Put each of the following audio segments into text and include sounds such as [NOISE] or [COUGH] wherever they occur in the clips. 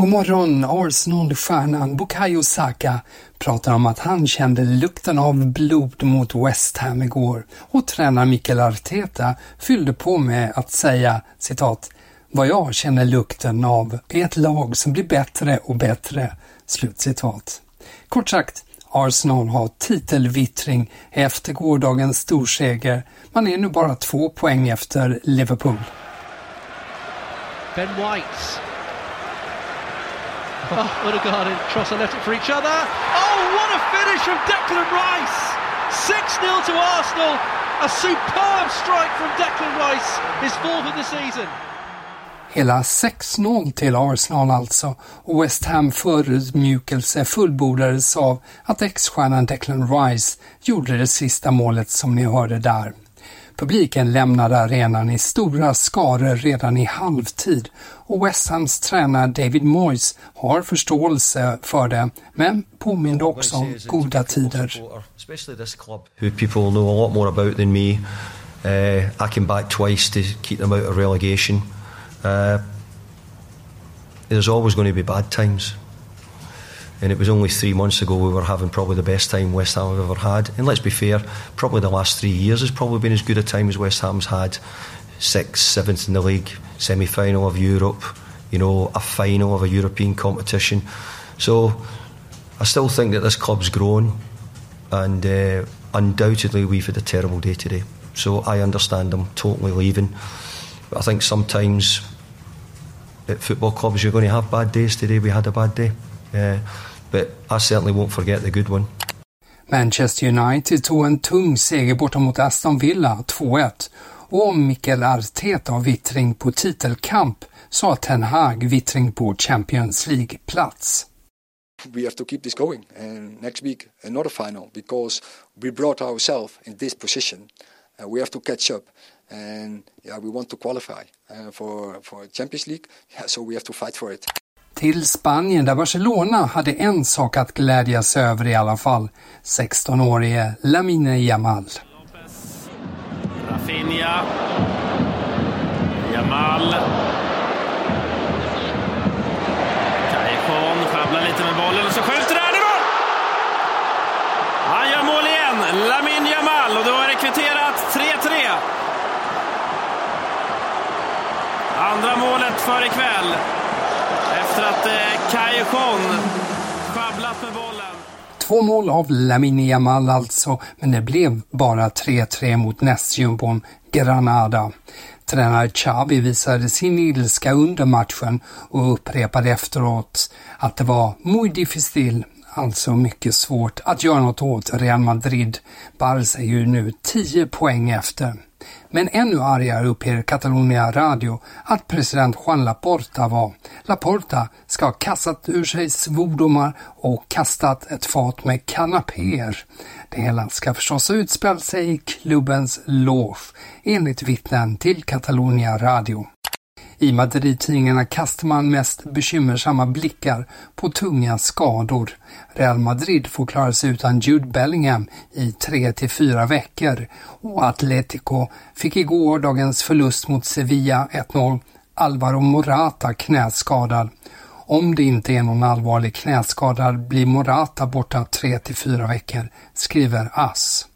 God morgon, Arsenal-stjärnan Bukayo Saka pratar om att han kände lukten av blod mot West Ham igår och tränare Mikael Arteta fyllde på med att säga citat vad jag känner lukten av är ett lag som blir bättre och bättre. Slutcitat. Kort sagt, Arsenal har titelvittring efter gårdagens storseger. Man är nu bara två poäng efter Liverpool. Ben White. Oh, [LAUGHS] Odegaard and Trossard left it for each other. Oh, what a finish from Declan Rice! 6-0 to Arsenal. A superb strike from Declan Rice, his fourth of the season. Hela 6-0 till Arsenal alltså och West Ham förödmjukelse fullbordades av att ex-stjärnan Declan Rice gjorde det sista målet som ni hörde där. Publiken lämnade arenan i stora skaror redan i halvtid och West Hams tränare David Moyes har förståelse för det, men påminde också om goda tider. Especially this club, who people know a lot more about than me. Uh, I came back twice to keep them out of relegation. Uh, there's always going to be bad times. And it was only three months ago we were having probably the best time West Ham have ever had. And let's be fair, probably the last three years has probably been as good a time as West Ham's had. Sixth, seventh in the league, semi final of Europe, you know, a final of a European competition. So I still think that this club's grown, and uh, undoubtedly we've had a terrible day today. So I understand them totally leaving. But I think sometimes at football clubs you're going to have bad days. Today we had a bad day. Uh, but I certainly won't forget the good one. Manchester United tog en tung seger borta mot Aston Villa, 2-1. Och om Mikael Arteta har vittring på titelkamp så har Ten Hag vittring på Champions League-plats. We have to keep this going and next week another final because we brought ourselves in this position. Uh, we have to catch up and yeah, we want to qualify uh, for, for Champions League, yeah, [LAUGHS] so we have to fight for it. Till Spanien där Barcelona hade en sak att glädjas över i alla fall. 16-årige Lamine Yamal. Rafinha. Jamal. Callejon sjabblar lite med bollen och så skjuter han i mål! Han gör mål igen, Lamine Jamal, och då är det kvitterat 3-3. Andra målet för ikväll. Efter att eh, Callejon sjabblat med bollen. Två mål av Lamine Yamal alltså, men det blev bara 3-3 mot nästjumbon Granada. Tränare Xavi visade sin ilska under matchen och upprepade efteråt att det var muy difícil, alltså mycket svårt, att göra något åt Real Madrid. Barca är ju nu 10 poäng efter. Men ännu argare uppger Catalonia Radio att president Juan Laporta var. Laporta ska ha kastat ur sig svordomar och kastat ett fat med kanapéer. Det hela ska förstås ha utspelat sig i klubbens loge, enligt vittnen till Catalonia Radio. I Madrid-tidningarna kastar man mest bekymmersamma blickar på tunga skador. Real Madrid får klara sig utan Jude Bellingham i tre till fyra veckor och Atletico fick igår dagens förlust mot Sevilla 1-0 Alvaro Morata knäskadad. Om det inte är någon allvarlig knäskada blir Morata borta tre till fyra veckor, skriver AS.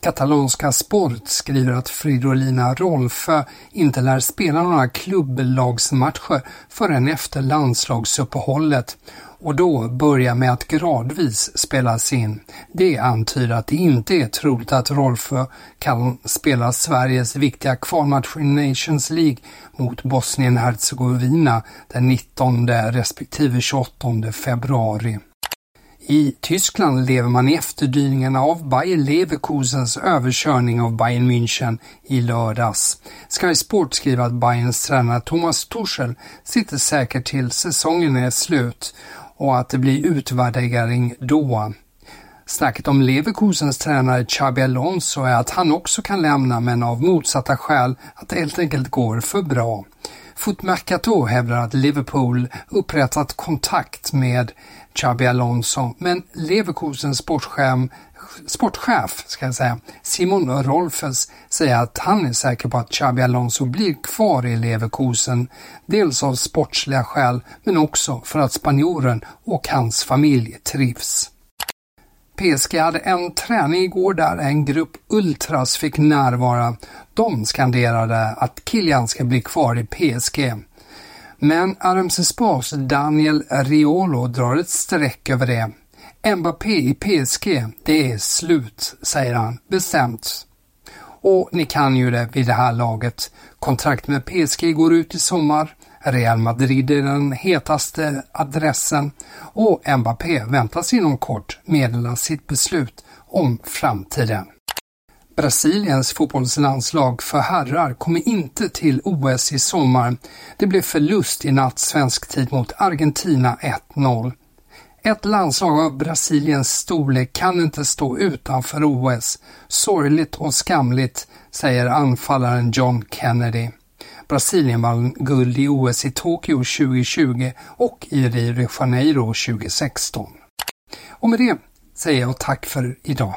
Katalanska Sport skriver att Fridolina Rolfö inte lär spela några klubblagsmatcher förrän efter landslagsuppehållet och då börja med att gradvis spelas in. Det antyder att det inte är troligt att Rolfö kan spela Sveriges viktiga kvalmatch i Nations League mot Bosnien-Hercegovina den 19 respektive 28 februari. I Tyskland lever man i efterdyningarna av Bayer Leverkusens överkörning av Bayern München i lördags. Sky Sport skriver att Bayerns tränare Thomas Tuchel sitter säkert till säsongen är slut och att det blir utvärdering då. Snacket om Leverkusens tränare Xabi Alonso är att han också kan lämna men av motsatta skäl att det helt enkelt går för bra. Footmercato hävdar att Liverpool upprättat kontakt med Xabi Alonso, men Leverkusens sportchef, sportchef ska jag säga, Simon Rolfes säger att han är säker på att Xabi Alonso blir kvar i Leverkusen, dels av sportsliga skäl men också för att spanjoren och hans familj trivs. PSG hade en träning igår där en grupp ultras fick närvara. De skanderade att Kilian ska bli kvar i PSG. Men RMC Daniel Riolo drar ett streck över det. Mbappé i PSG, det är slut, säger han bestämt. Och ni kan ju det vid det här laget. Kontrakt med PSG går ut i sommar. Real Madrid är den hetaste adressen och Mbappé väntas inom kort meddela sitt beslut om framtiden. Brasiliens fotbollslandslag för herrar kommer inte till OS i sommar. Det blev förlust i natt svensk tid mot Argentina 1-0. Ett landslag av Brasiliens storlek kan inte stå utanför OS. Sorgligt och skamligt, säger anfallaren John Kennedy. Brasilien vann guld i OS i Tokyo 2020 och i Rio de Janeiro 2016. Och med det säger jag tack för idag.